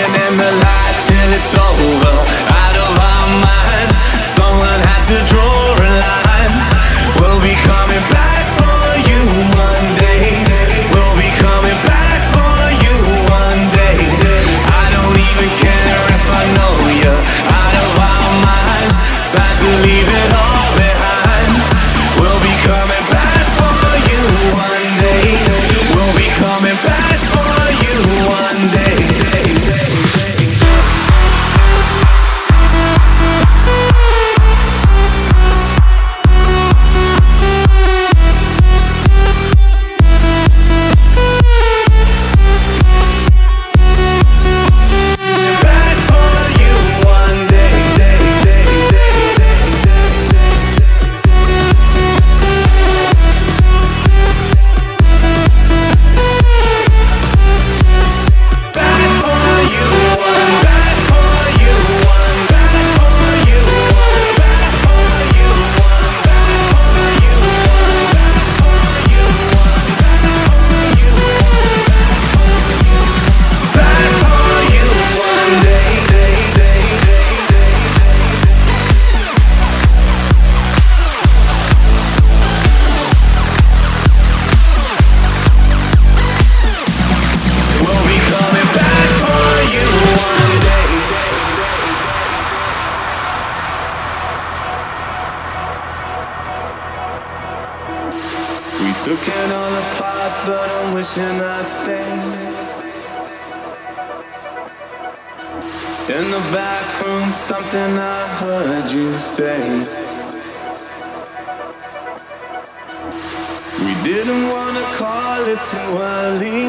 dancing in the light till it's over. Out of our mind. apart, but I'm wishing I'd stay. In the back room, something I heard you say. We didn't wanna call it too early.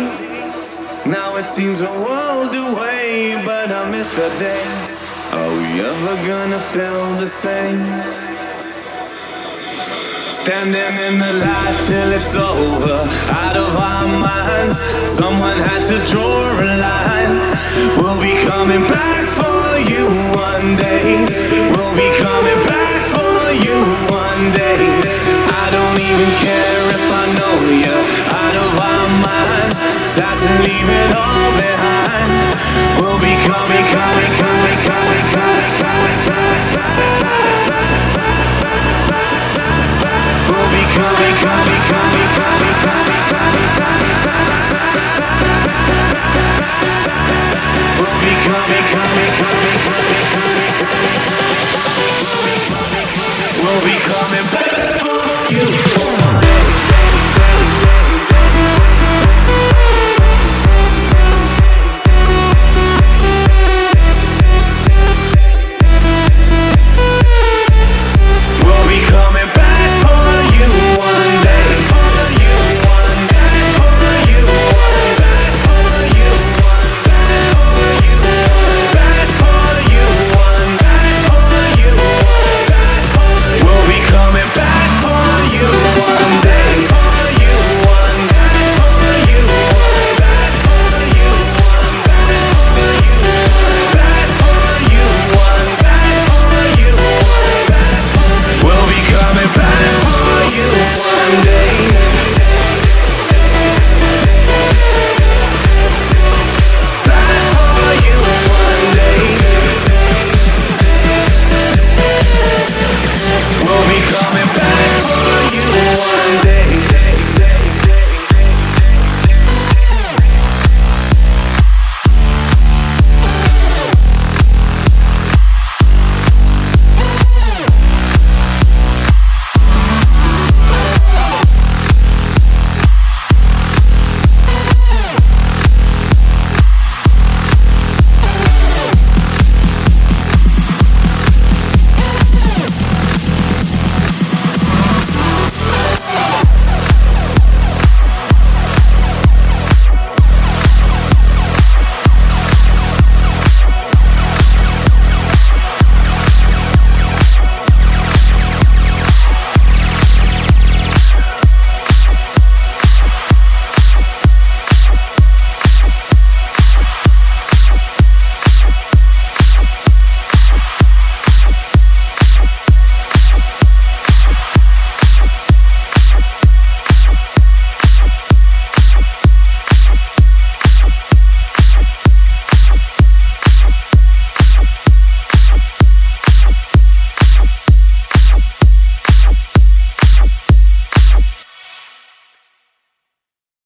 Now it seems a world away, but I miss that day. Are we ever gonna feel the same? Standing in the light till it's over, out of our minds. Someone had to draw a line. We'll be coming back for you one day. We'll be coming back for you one day. I don't even care if I know you. Out of our minds, start to leave it all.